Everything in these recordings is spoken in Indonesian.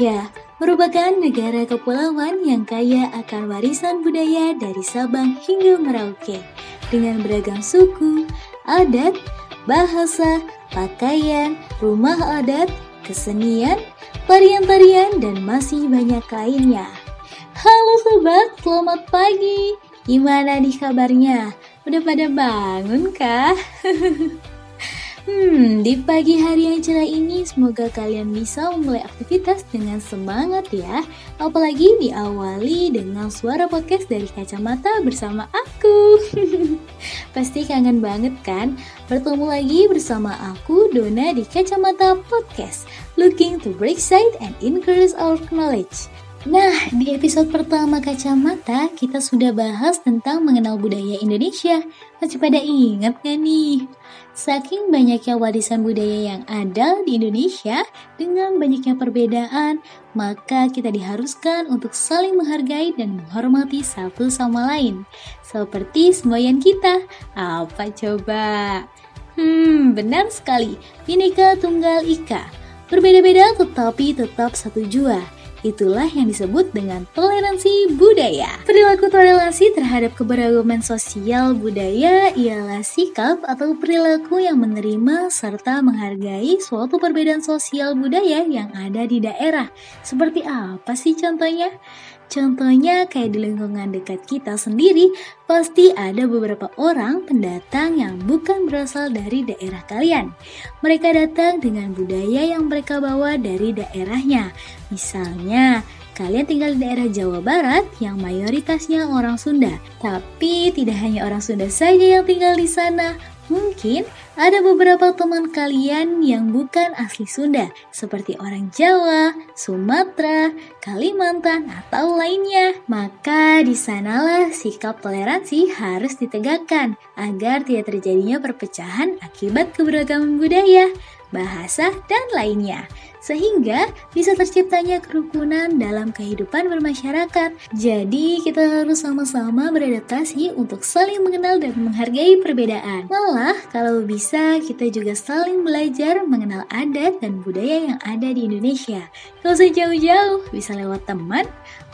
Indonesia merupakan negara kepulauan yang kaya akan warisan budaya dari Sabang hingga Merauke dengan beragam suku, adat, bahasa, pakaian, rumah adat, kesenian, tarian-tarian, dan masih banyak lainnya. Halo sobat, selamat pagi. Gimana nih kabarnya? Udah pada bangun kah? Hmm, di pagi hari yang cerah ini semoga kalian bisa memulai aktivitas dengan semangat ya. Apalagi diawali dengan suara podcast dari kacamata bersama aku. Pasti kangen banget kan bertemu lagi bersama aku Dona di Kacamata Podcast. Looking to break side and increase our knowledge. Nah, di episode pertama Kacamata, kita sudah bahas tentang mengenal budaya Indonesia. Masih pada ingat gak nih? Saking banyaknya warisan budaya yang ada di Indonesia, dengan banyaknya perbedaan, maka kita diharuskan untuk saling menghargai dan menghormati satu sama lain. Seperti semboyan kita. Apa coba? Hmm, benar sekali. Bineka Tunggal Ika. Berbeda-beda tetapi tetap satu jua Itulah yang disebut dengan toleransi budaya. Perilaku toleransi terhadap keberagaman sosial budaya ialah sikap atau perilaku yang menerima serta menghargai suatu perbedaan sosial budaya yang ada di daerah. Seperti apa sih contohnya? Contohnya kayak di lingkungan dekat kita sendiri, pasti ada beberapa orang pendatang yang bukan berasal dari daerah kalian. Mereka datang dengan budaya yang mereka bawa dari daerahnya. Misalnya, kalian tinggal di daerah Jawa Barat yang mayoritasnya orang Sunda. Tapi tidak hanya orang Sunda saja yang tinggal di sana, Mungkin ada beberapa teman kalian yang bukan asli Sunda, seperti orang Jawa, Sumatera, Kalimantan, atau lainnya. Maka di sanalah sikap toleransi harus ditegakkan agar tidak terjadinya perpecahan akibat keberagaman budaya, bahasa, dan lainnya sehingga bisa terciptanya kerukunan dalam kehidupan bermasyarakat. Jadi, kita harus sama-sama beradaptasi untuk saling mengenal dan menghargai perbedaan. Malah, kalau bisa, kita juga saling belajar mengenal adat dan budaya yang ada di Indonesia. Gak usah jauh-jauh, bisa lewat teman,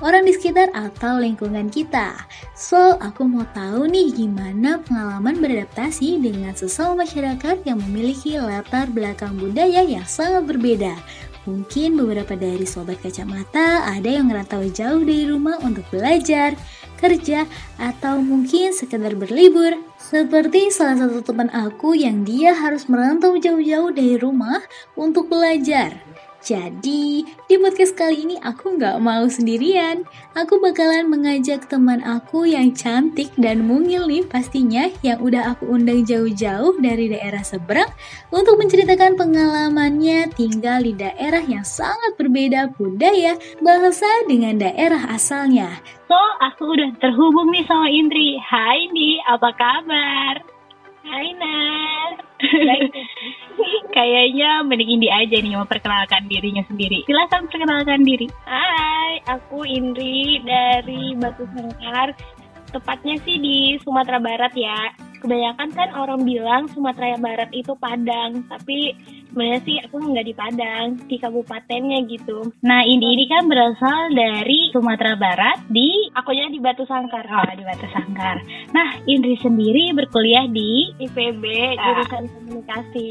orang di sekitar, atau lingkungan kita. So, aku mau tahu nih gimana pengalaman beradaptasi dengan sesama masyarakat yang memiliki latar belakang budaya yang sangat berbeda. Mungkin beberapa dari sobat kacamata ada yang ngerantau jauh dari rumah untuk belajar, kerja, atau mungkin sekedar berlibur. Seperti salah satu teman aku yang dia harus merantau jauh-jauh dari rumah untuk belajar. Jadi, di podcast kali ini aku nggak mau sendirian. Aku bakalan mengajak teman aku yang cantik dan mungil nih pastinya yang udah aku undang jauh-jauh dari daerah seberang untuk menceritakan pengalamannya tinggal di daerah yang sangat berbeda budaya, bahasa dengan daerah asalnya. So, aku udah terhubung nih sama Indri. Hai Indi, apa kabar? Hai Nas. Kayaknya mending Indi aja nih memperkenalkan dirinya sendiri. Silahkan perkenalkan diri. Hai, aku Indri dari Batu Sangkar. Tepatnya sih di Sumatera Barat ya. Kebanyakan kan orang bilang Sumatera Barat itu Padang, tapi sebenarnya sih aku nggak di Padang, di kabupatennya gitu. Nah, Indi ini kan berasal dari Sumatera Barat di Aku nya di Batu Sangkar. Oh, di Batu Sangkar. Nah, Indri sendiri berkuliah di IPB jurusan komunikasi.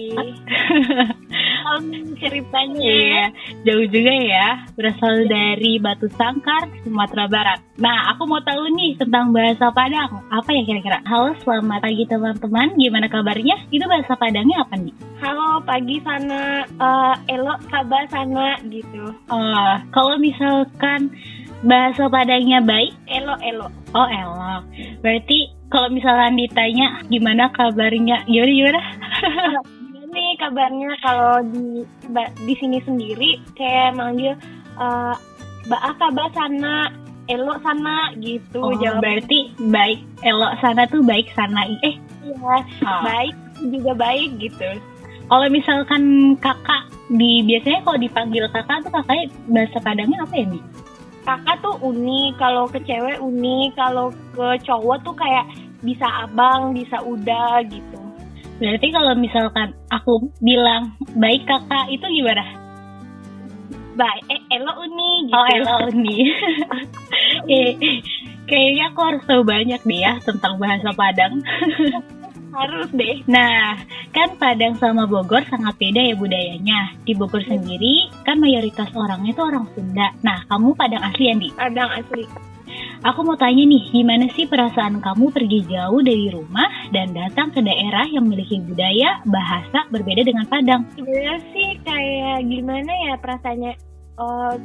um, ceritanya iya, jauh juga ya, berasal dari Batu Sangkar, Sumatera Barat. Nah, aku mau tahu nih tentang bahasa Padang. Apa ya kira-kira? Halo, selamat pagi teman-teman. Gimana kabarnya? Itu bahasa Padangnya apa nih? Halo, pagi sana. Uh, elok kabar sana gitu. Oh, kalau misalkan bahasa Padangnya baik, elok elok. Oh, elok. Berarti kalau misalnya ditanya gimana kabarnya, gimana gimana? nih kabarnya kalau di di sini sendiri kayak manggil uh, Mbak kabar sana elok sana gitu. Oh, jawab berarti baik elok sana tuh baik sana eh. Iya oh. baik juga baik gitu. Kalau misalkan kakak di biasanya kalau dipanggil kakak tuh kakaknya bahasa Padangnya apa ya nih kakak tuh uni kalau ke cewek uni kalau ke cowok tuh kayak bisa abang bisa udah gitu Berarti kalau misalkan aku bilang baik kakak itu gimana? Baik, eh, elo uni gitu. Oh Ella Uni. eh, kayaknya aku harus tahu banyak deh ya tentang bahasa Padang. Harus deh. Nah, kan Padang sama Bogor sangat beda ya budayanya. Di Bogor sendiri kan mayoritas orangnya itu orang Sunda. Nah, kamu Padang asli Andi. Padang asli. Aku mau tanya nih, gimana sih perasaan kamu pergi jauh dari rumah dan datang ke daerah yang memiliki budaya, bahasa berbeda dengan Padang? Sebenarnya sih kayak gimana ya perasaannya. Oh,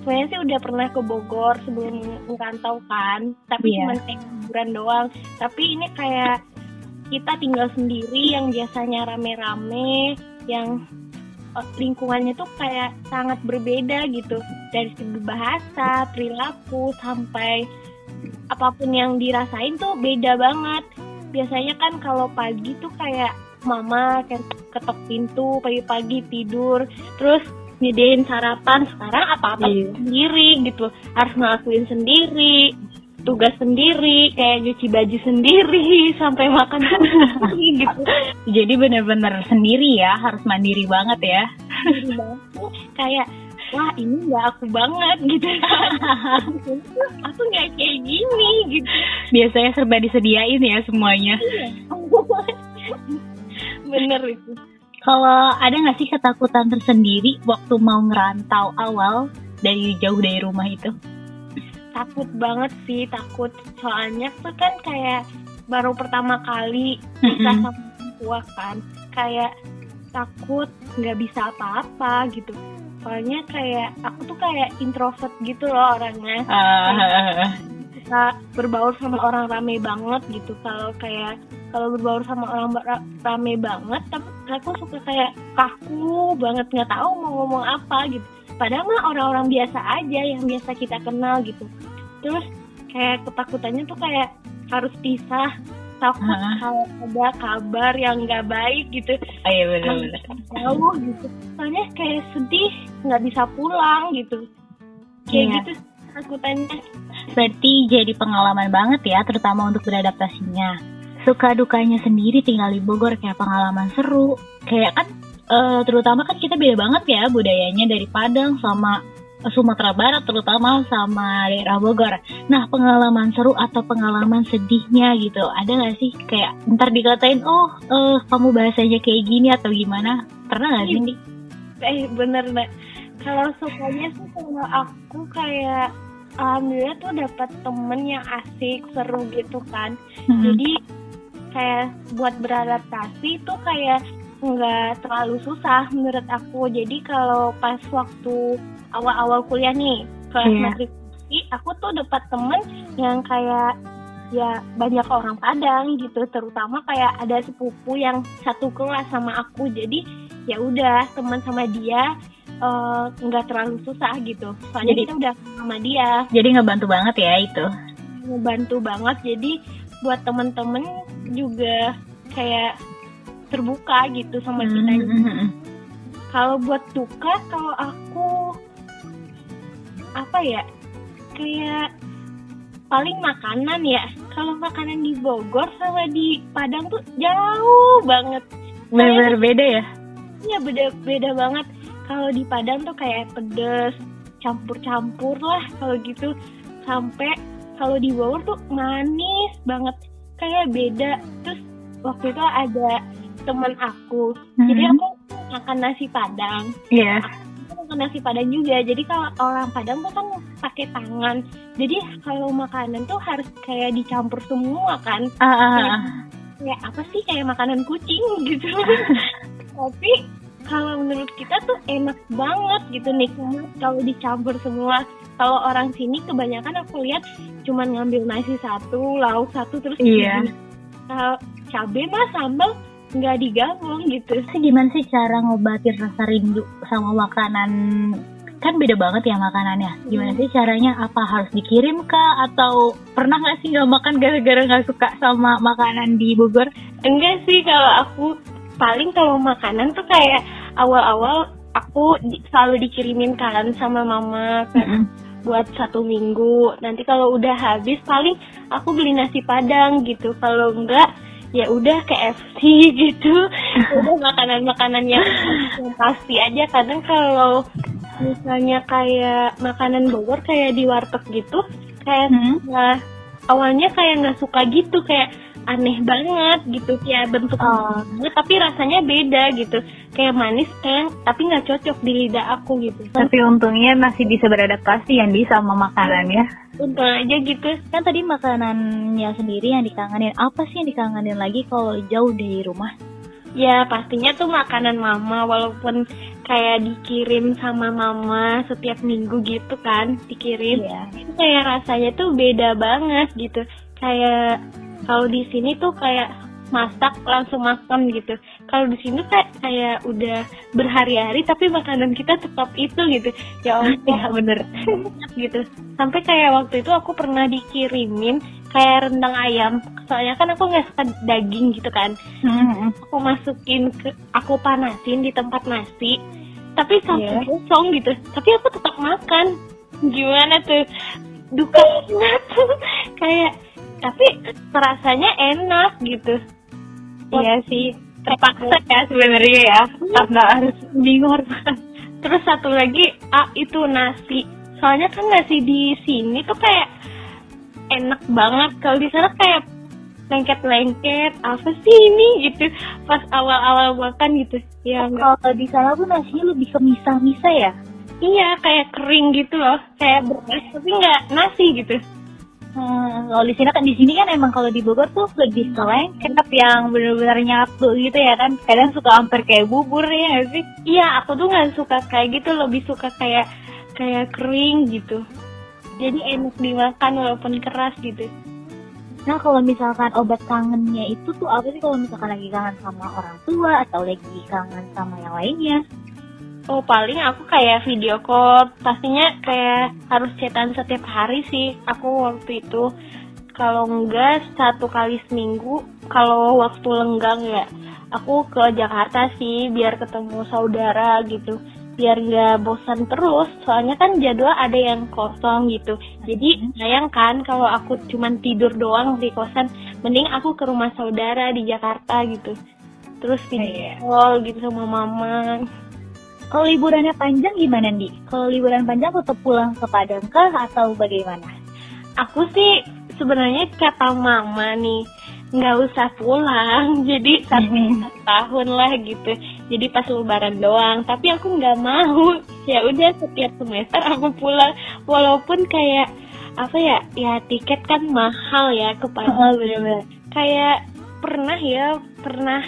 sebenarnya sih udah pernah ke Bogor sebelum merantau kan, tapi Iya. cuma kayak liburan doang. Tapi ini kayak kita tinggal sendiri yang biasanya rame-rame, yang eh, lingkungannya tuh kayak sangat berbeda gitu dari segi bahasa, perilaku sampai apa pun yang dirasain tuh beda banget. Biasanya kan kalau pagi tuh kayak mama kayak ketok pintu pagi-pagi tidur, terus nyediain sarapan. Sekarang apa-apa Iya. sendiri gitu, harus ngelakuin sendiri, tugas sendiri, kayak nyuci baju sendiri, sampai makan sendiri gitu. Jadi bener-bener sendiri ya, harus mandiri banget ya. kayak wah ini nggak aku banget gitu. Aku nggak kayak gini gitu. Biasanya serba disediain ya semuanya. bener itu. Kalau ada nggak sih ketakutan tersendiri waktu mau ngerantau awal dari jauh dari rumah itu? takut banget sih takut. Soalnya tuh kan kayak baru pertama kali bisa Mm-mm. sama orang tua kan. Kayak takut nggak bisa apa-apa gitu soalnya kayak aku tuh kayak introvert gitu loh orangnya. Ah, suka berbaur sama orang rame banget gitu. Kalau kayak kalau berbaur sama orang ra- rame banget tapi aku suka kayak kaku banget nggak tahu mau ngomong apa gitu. Padahal mah orang-orang biasa aja yang biasa kita kenal gitu. Terus kayak ketakutannya tuh kayak harus pisah takut Ah. kalau ada kabar yang nggak baik gitu oh iya bener-bener. jauh gitu soalnya kayak sedih nggak bisa pulang gitu kayak Iya. gitu takutannya Berarti jadi pengalaman banget ya, terutama untuk beradaptasinya. Suka dukanya sendiri tinggal di Bogor kayak pengalaman seru. Kayak kan, eh, terutama kan kita beda banget ya budayanya dari Padang sama Sumatera Barat, terutama sama daerah Bogor. Nah, pengalaman seru atau pengalaman sedihnya gitu, ada nggak sih? Kayak ntar dikatain, oh, eh, kamu bahasanya kayak gini atau gimana? Pernah nggak sih? Ndi? eh bener mbak kalau sukanya sih kalau aku kayak alhamdulillah tuh dapat temen yang asik seru gitu kan Hmm. jadi kayak buat beradaptasi tuh kayak nggak terlalu susah menurut aku jadi kalau pas waktu awal-awal kuliah nih kelas Iya. matrikulasi aku tuh dapat temen yang kayak ya banyak orang Padang gitu terutama kayak ada sepupu yang satu kelas sama aku jadi ya udah teman sama dia eh, nggak terlalu susah gitu soalnya Jadi- kita udah sama dia Jadi ngebantu banget ya itu. ngebantu banget jadi buat temen-temen juga kayak terbuka gitu sama kita Hmm. kalau buat duka kalau aku apa ya kayak paling makanan ya kalau makanan di Bogor sama di Padang tuh jauh banget Bener-bener beda ya? Iya beda beda banget. Kalau di Padang tuh kayak pedes, campur-campur lah kalau gitu. Sampai kalau di Bogor tuh manis banget. Kayak beda. Terus waktu itu ada teman aku. Jadi Mhm. aku makan nasi Padang. Iya. Aku makan nasi Padang juga. Jadi kalau orang Padang tuh kan pakai tangan. Jadi kalau makanan tuh harus kayak dicampur semua kan ah, ah. kayak apa sih kayak makanan kucing gitu tapi kalau menurut kita tuh enak banget gitu nikmat kalau dicampur semua kalau orang sini kebanyakan aku lihat cuman ngambil nasi satu lauk satu terus Iya. cabai mah sambal nggak digabung gitu Sih gimana sih cara ngobatin rasa rindu sama makanan? Kan beda banget ya makanannya. Gimana sih caranya? Apa harus dikirim kah? Atau pernah nggak sih nggak makan gara-gara nggak suka sama makanan di Bogor? enggak sih kalau aku paling kalau makanan tuh kayak awal-awal aku di- selalu dikirimin kan sama mama kayak buat satu minggu. Nanti kalau udah habis paling aku beli nasi padang gitu. Kalau enggak ya udah KFC gitu udah makanan-makanan yang, yang pasti aja kadang kalau misalnya kayak makanan Bogor kayak di warteg gitu kayak Hmm. nah, awalnya kayak nggak suka gitu kayak aneh banget gitu kayak bentuk Oh. banget tapi rasanya beda gitu kayak manis kayak tapi nggak cocok di lidah aku gitu Tapi untungnya masih bisa beradaptasi yang bisa sama makanan ya. untung aja gitu Kan tadi makanannya sendiri yang dikangenin. Apa sih yang dikangenin lagi kalau jauh dari rumah? Ya pastinya tuh makanan mama walaupun kayak dikirim sama mama setiap minggu gitu kan dikirim itu kayak rasanya tuh beda banget gitu kayak kalau di sini tuh kayak masak langsung makan gitu. Kalau di sini kayak kayak udah berhari-hari tapi makanan kita tetap itu gitu. Ya Allah. Iya bener. gitu. Sampai kayak waktu itu aku pernah dikirimin kayak rendang ayam. Soalnya kan aku nggak suka daging gitu kan. Hmm. aku masukin ke aku panasin di tempat nasi. Tapi sampai Iya. kosong gitu. Tapi aku tetap makan. Gimana tuh? Duka tuh kayak tapi rasanya enak gitu Iya sih. Terpaksa ya sebenarnya ya. Karena harus bingung terus satu lagi ah, itu nasi soalnya kan nasi di sini tuh kayak enak banget kalau di sana kayak lengket-lengket apa sih ini gitu pas awal-awal makan gitu ya enggak Kalau di sana tuh nasinya lebih ke misah-misah ya? Iya, kayak kering gitu loh, kayak beras tapi nggak nasi gitu. Hmm, kalau di sini kan di sini kan emang kalau di Bogor tuh lebih ke lengket yang bener-bener nyatu gitu ya kan. Kadang suka hampir kayak bubur ya nggak sih? Iya, aku tuh nggak suka kayak gitu, lebih suka kayak kayak kering gitu. Jadi enak dimakan walaupun keras gitu. Nah kalau misalkan obat kangennya itu tuh apa sih kalau misalkan lagi kangen sama orang tua atau lagi kangen sama yang lainnya? Oh paling aku kayak video call, pastinya kayak harus chatan setiap hari sih. Aku waktu itu kalau enggak satu kali seminggu, kalau waktu lenggang ya, aku ke Jakarta sih biar ketemu saudara gitu. Biar nggak bosan terus, soalnya kan jadwal ada yang kosong gitu. Jadi sayang kan kalau aku cuman tidur doang di kosan, mending aku ke rumah saudara di Jakarta gitu. Terus video call gitu sama mama. Kalau liburannya panjang gimana Di? Kalau liburan panjang tetap pulang ke Padang kah atau bagaimana? aku sih sebenarnya kata mama nih nggak usah pulang. Jadi satu tahun lah gitu. Jadi pas lebaran doang. Tapi aku nggak mau. Ya udah setiap semester aku pulang. Walaupun kayak apa ya ya tiket kan mahal ya ke Padang. Bener-bener. kayak pernah ya pernah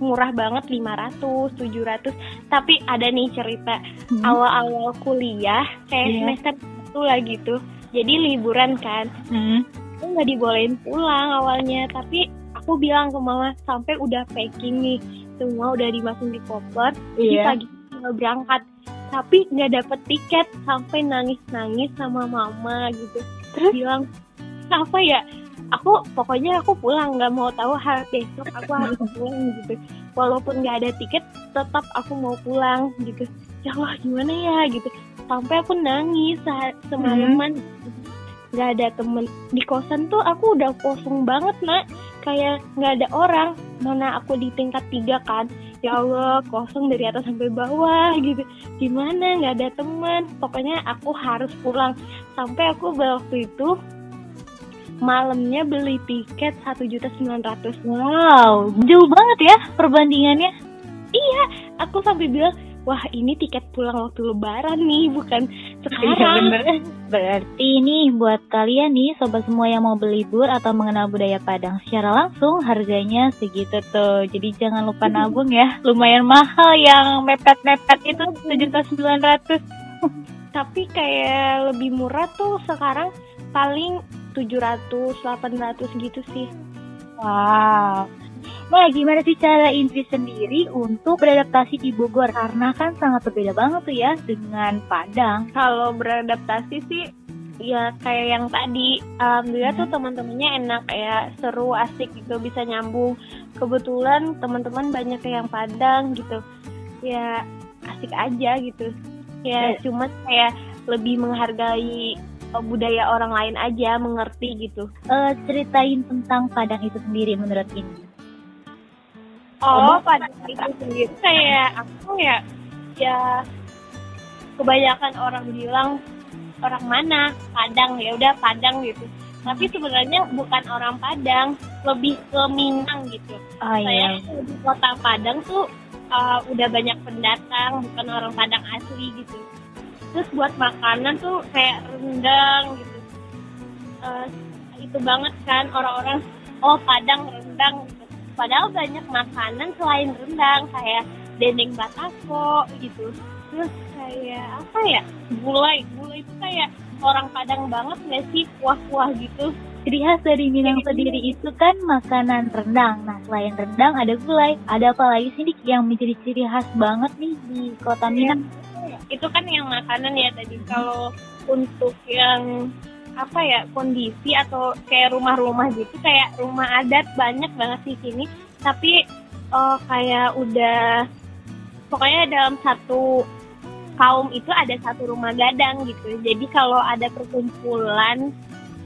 murah banget 500 700 tapi ada nih cerita Hmm. awal-awal kuliah kayak Iya. semester satu lah gitu jadi liburan kan Hmm. aku nggak dibolehin pulang awalnya tapi aku bilang ke mama sampai udah packing nih semua udah dimasukin di koper jadi Iya. pagi berangkat tapi nggak dapet tiket sampai nangis nangis sama mama gitu terus bilang apa ya aku pokoknya aku pulang nggak mau tahu hari besok aku harus pulang gitu. Walaupun nggak ada tiket tetap aku mau pulang gitu. Ya Allah gimana ya gitu. Sampai aku nangis se- semalaman. Nggak ada temen. Di kosan tuh aku udah kosong banget nak. Kayak nggak ada orang. Mana aku di tingkat tiga kan? Ya Allah kosong dari atas sampai bawah gitu. Gimana? Nggak ada teman pokoknya aku harus pulang. Sampai aku waktu itu malamnya beli tiket satu juta sembilan ratus Wow, jauh banget ya perbandingannya. iya aku sampai bilang wah ini tiket pulang waktu lebaran nih bukan Iya sekarang bener. Berarti nih buat kalian nih sobat semua yang mau berlibur atau mengenal budaya Padang secara langsung harganya segitu tuh. Jadi jangan lupa nabung ya. Lumayan mahal yang mepet-mepet itu sejuta sembilan ratus. tapi kayak lebih murah tuh sekarang paling 700 800 gitu sih Wow. Nah, gimana sih cara Indri sendiri untuk beradaptasi di Bogor? Karena kan sangat berbeda banget tuh ya dengan Padang. kalau beradaptasi sih ya kayak yang tadi alhamdulillah tuh teman-temannya enak ya seru asik gitu bisa nyambung kebetulan teman-teman banyak yang Padang gitu ya asik aja gitu ya cuma kayak lebih menghargai budaya orang lain aja mengerti gitu Eh, ceritain tentang Padang itu sendiri menurut Indri. Oh, pada itu sendiri kayak aku ya ya kebanyakan orang bilang orang mana Padang ya udah Padang gitu. Tapi sebenarnya bukan orang Padang, lebih ke Minang gitu. Oh Saya di kota Padang tuh uh, udah banyak pendatang, bukan orang Padang asli gitu. Terus buat makanan tuh kayak rendang gitu. Uh, itu banget kan orang-orang oh Padang rendang gitu. Padahal banyak makanan selain rendang kayak dendeng batako gitu. Terus kayak apa ya? Gulai, gulai itu kayak orang Padang banget nggak sih kuah-kuah gitu. Ciri khas dari Minang sendiri itu kan makanan rendang. Nah, selain rendang ada gulai. Ada apa lagi sih Dik yang menjadi ciri khas banget nih di kota Minang? Itu kan yang makanan ya tadi. Kalau untuk yang apa ya kondisi atau kayak rumah-rumah gitu kayak rumah adat banyak banget di sini. Tapi eh, kayak udah pokoknya dalam satu kaum itu ada satu rumah gadang gitu. Jadi kalau ada perkumpulan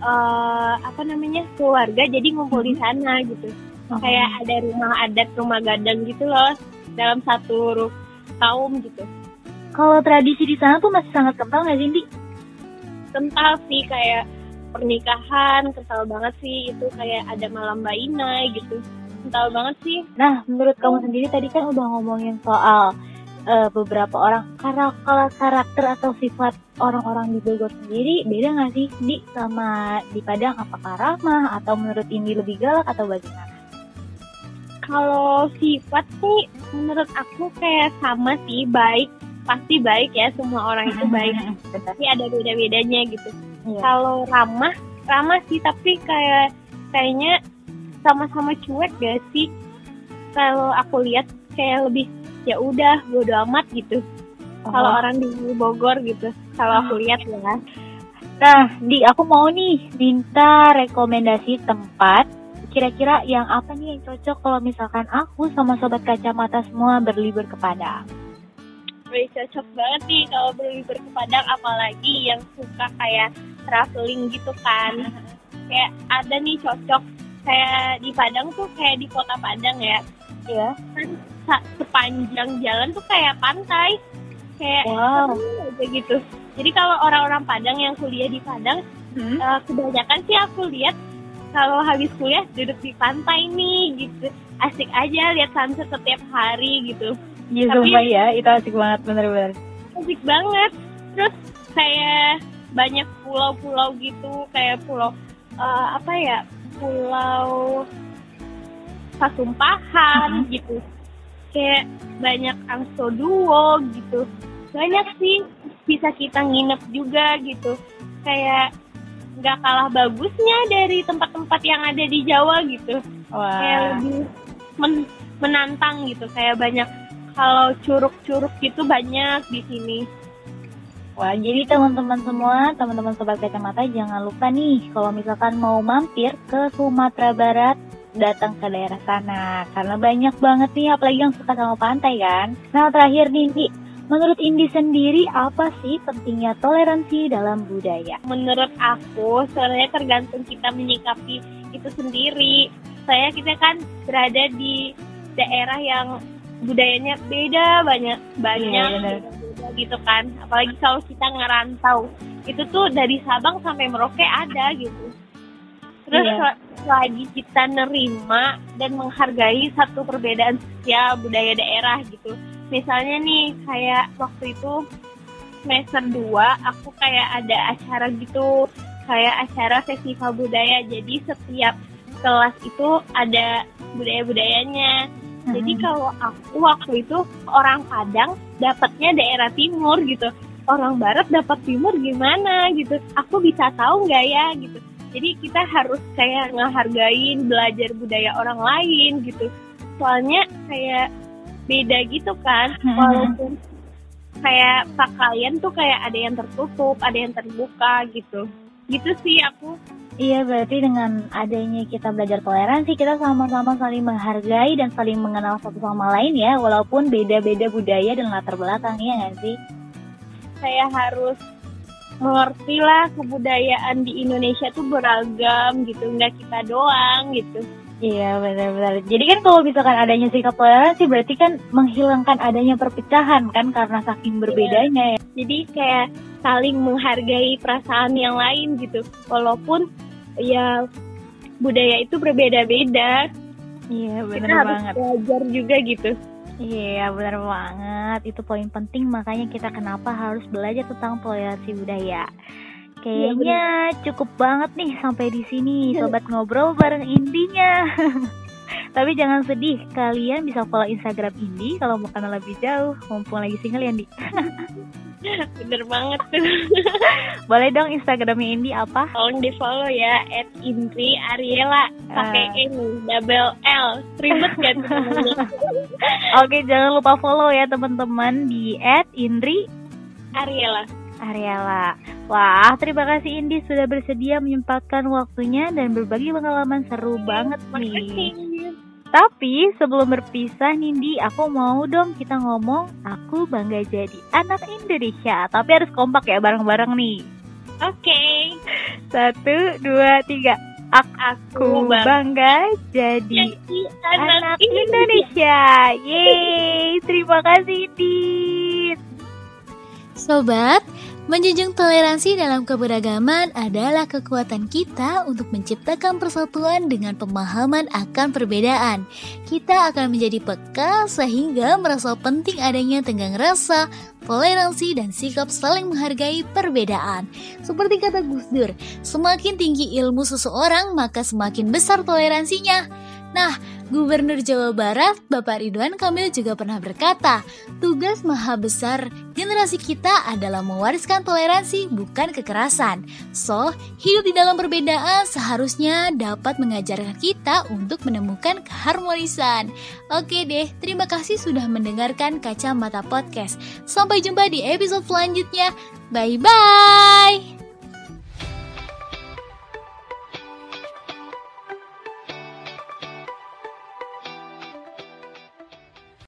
eh, apa namanya keluarga jadi ngumpul di sana gitu. Kayak ada rumah adat rumah gadang gitu loh dalam satu kaum gitu Kalau tradisi di sana tuh masih sangat kental nggak sih, Dik? kental sih kayak pernikahan kental banget sih. Itu kayak ada malam bainai gitu. Kental banget sih. Nah, menurut kamu sendiri tadi kan udah ngomongin soal eh, beberapa orang. Karena kalau karakter atau sifat orang-orang di Bogor sendiri beda nggak sih di sama di Padang apakah ramah? Atau menurut ini lebih galak atau bagaimana? kalau sifat sih menurut aku kayak sama sih baik pasti baik ya semua orang itu baik tapi ada beda-bedanya gitu Iya. kalau ramah ramah sih tapi kayak kayaknya sama-sama cuek gak sih kalau aku lihat kayak lebih ya udah bodo amat gitu kalau Oh. orang di Bogor gitu kalau aku lihat ya Nah, di aku mau nih minta rekomendasi tempat kira-kira yang apa nih yang cocok kalau misalkan aku sama sobat kacamata semua berlibur ke Padang. Wih, cocok banget nih kalau berlibur ke Padang apalagi yang suka kayak traveling gitu kan kayak ada nih cocok kayak di Padang tuh kayak di kota Padang ya Iya. kan sepanjang jalan tuh kayak pantai kayak Wow. aja gitu jadi kalau orang-orang Padang yang kuliah di Padang Hmm. eh, kebanyakan sih aku lihat kalau habis kuliah duduk di pantai nih gitu asik aja lihat sunset setiap hari gitu Iya, sumpah ya, itu asik banget bener-bener. asik banget. Terus kayak banyak pulau-pulau gitu kayak pulau eh, apa ya pulau Pasumpahan gitu. Kayak banyak angso duo gitu. Banyak sih bisa kita nginep juga gitu. Kayak nggak kalah bagusnya dari tempat-tempat yang ada di Jawa gitu. Kayak Wah. lebih men- menantang gitu kayak banyak kalau curug-curug gitu banyak di sini Wah, jadi teman-teman semua, teman-teman sobat kacamata jangan lupa nih kalau misalkan mau mampir ke Sumatera Barat datang ke daerah sana karena banyak banget nih apalagi yang suka sama pantai kan. Nah, terakhir nih, Indi, menurut Indi sendiri apa sih pentingnya toleransi dalam budaya? menurut aku sebenarnya tergantung kita menyikapi itu sendiri saya kita kan berada di daerah yang budayanya beda banyak banyak Iya, benar. beda gitu kan. Apalagi kalau kita ngerantau. Itu tuh dari Sabang sampai Merauke ada gitu. Terus Iya. sel- selagi kita nerima dan menghargai satu perbedaan sosial budaya daerah gitu. Misalnya nih kayak waktu itu semester 2 aku kayak ada acara gitu. Kayak acara festival budaya. Jadi setiap kelas itu ada budaya-budayanya. jadi Hmm. kalau aku waktu itu orang Padang dapatnya daerah timur gitu. Orang Barat dapat timur gimana gitu? Aku bisa tahu nggak ya gitu? Jadi kita harus kayak ngehargain belajar budaya orang lain gitu. Soalnya kayak beda gitu kan. Hmm. walaupun kayak pakaian tuh kayak ada yang tertutup ada yang terbuka gitu. Gitu sih aku Iya, berarti dengan adanya kita belajar toleransi, kita sama-sama saling menghargai dan saling mengenal satu sama lain ya, walaupun beda-beda budaya dan latar belakang, ya nggak sih? saya harus mengerti lah kebudayaan di Indonesia tuh beragam gitu nggak kita doang gitu Iya benar-benar. Jadi kan kalau misalkan adanya sikap toleransi berarti kan menghilangkan adanya perpecahan kan karena saking berbedanya ya. Jadi kayak saling menghargai perasaan yang lain gitu. Walaupun ya budaya itu berbeda-beda. Iya Kita benar harus banget. belajar juga gitu. Iya benar banget. Itu poin penting makanya kita kenapa harus belajar tentang toleransi budaya. Kayaknya cukup banget nih sampai di sini sobat ngobrol bareng Indinya. Tapi jangan sedih, kalian bisa follow Instagram Indi kalau mau kenal lebih jauh. Mumpung lagi single ya, Indi. Bener banget tuh. Boleh dong Instagramnya Indi apa? Tolong di follow ya at Indri Ariela pakai Ah. N double L ribet namanya? Oke, jangan lupa follow ya teman-teman di @indri Ariela Ariela. Wah, terima kasih Indi sudah bersedia menyempatkan waktunya dan berbagi pengalaman seru banget nih. makasih Tapi sebelum berpisah Nindi, aku mau dong kita ngomong aku bangga jadi anak Indonesia. Tapi harus kompak ya bareng-bareng nih. oke Satu, dua, tiga. Aku aku bang bangga jadi jadi anak Indonesia. Yeay, terima kasih Indi. Sobat, menjunjung toleransi dalam keberagaman adalah kekuatan kita untuk menciptakan persatuan dengan pemahaman akan perbedaan. Kita akan menjadi peka sehingga merasa penting adanya tenggang rasa, toleransi, dan sikap saling menghargai perbedaan. Seperti kata Gus Dur, semakin tinggi ilmu seseorang maka semakin besar toleransinya. Nah, Gubernur Jawa Barat, Bapak Ridwan Kamil juga pernah berkata, tugas maha besar generasi kita adalah mewariskan toleransi bukan kekerasan. So, hidup di dalam perbedaan seharusnya dapat mengajarkan kita untuk menemukan keharmonisan. Oke deh, terima kasih sudah mendengarkan Kacamata Podcast. Sampai jumpa di episode selanjutnya. Bye-bye!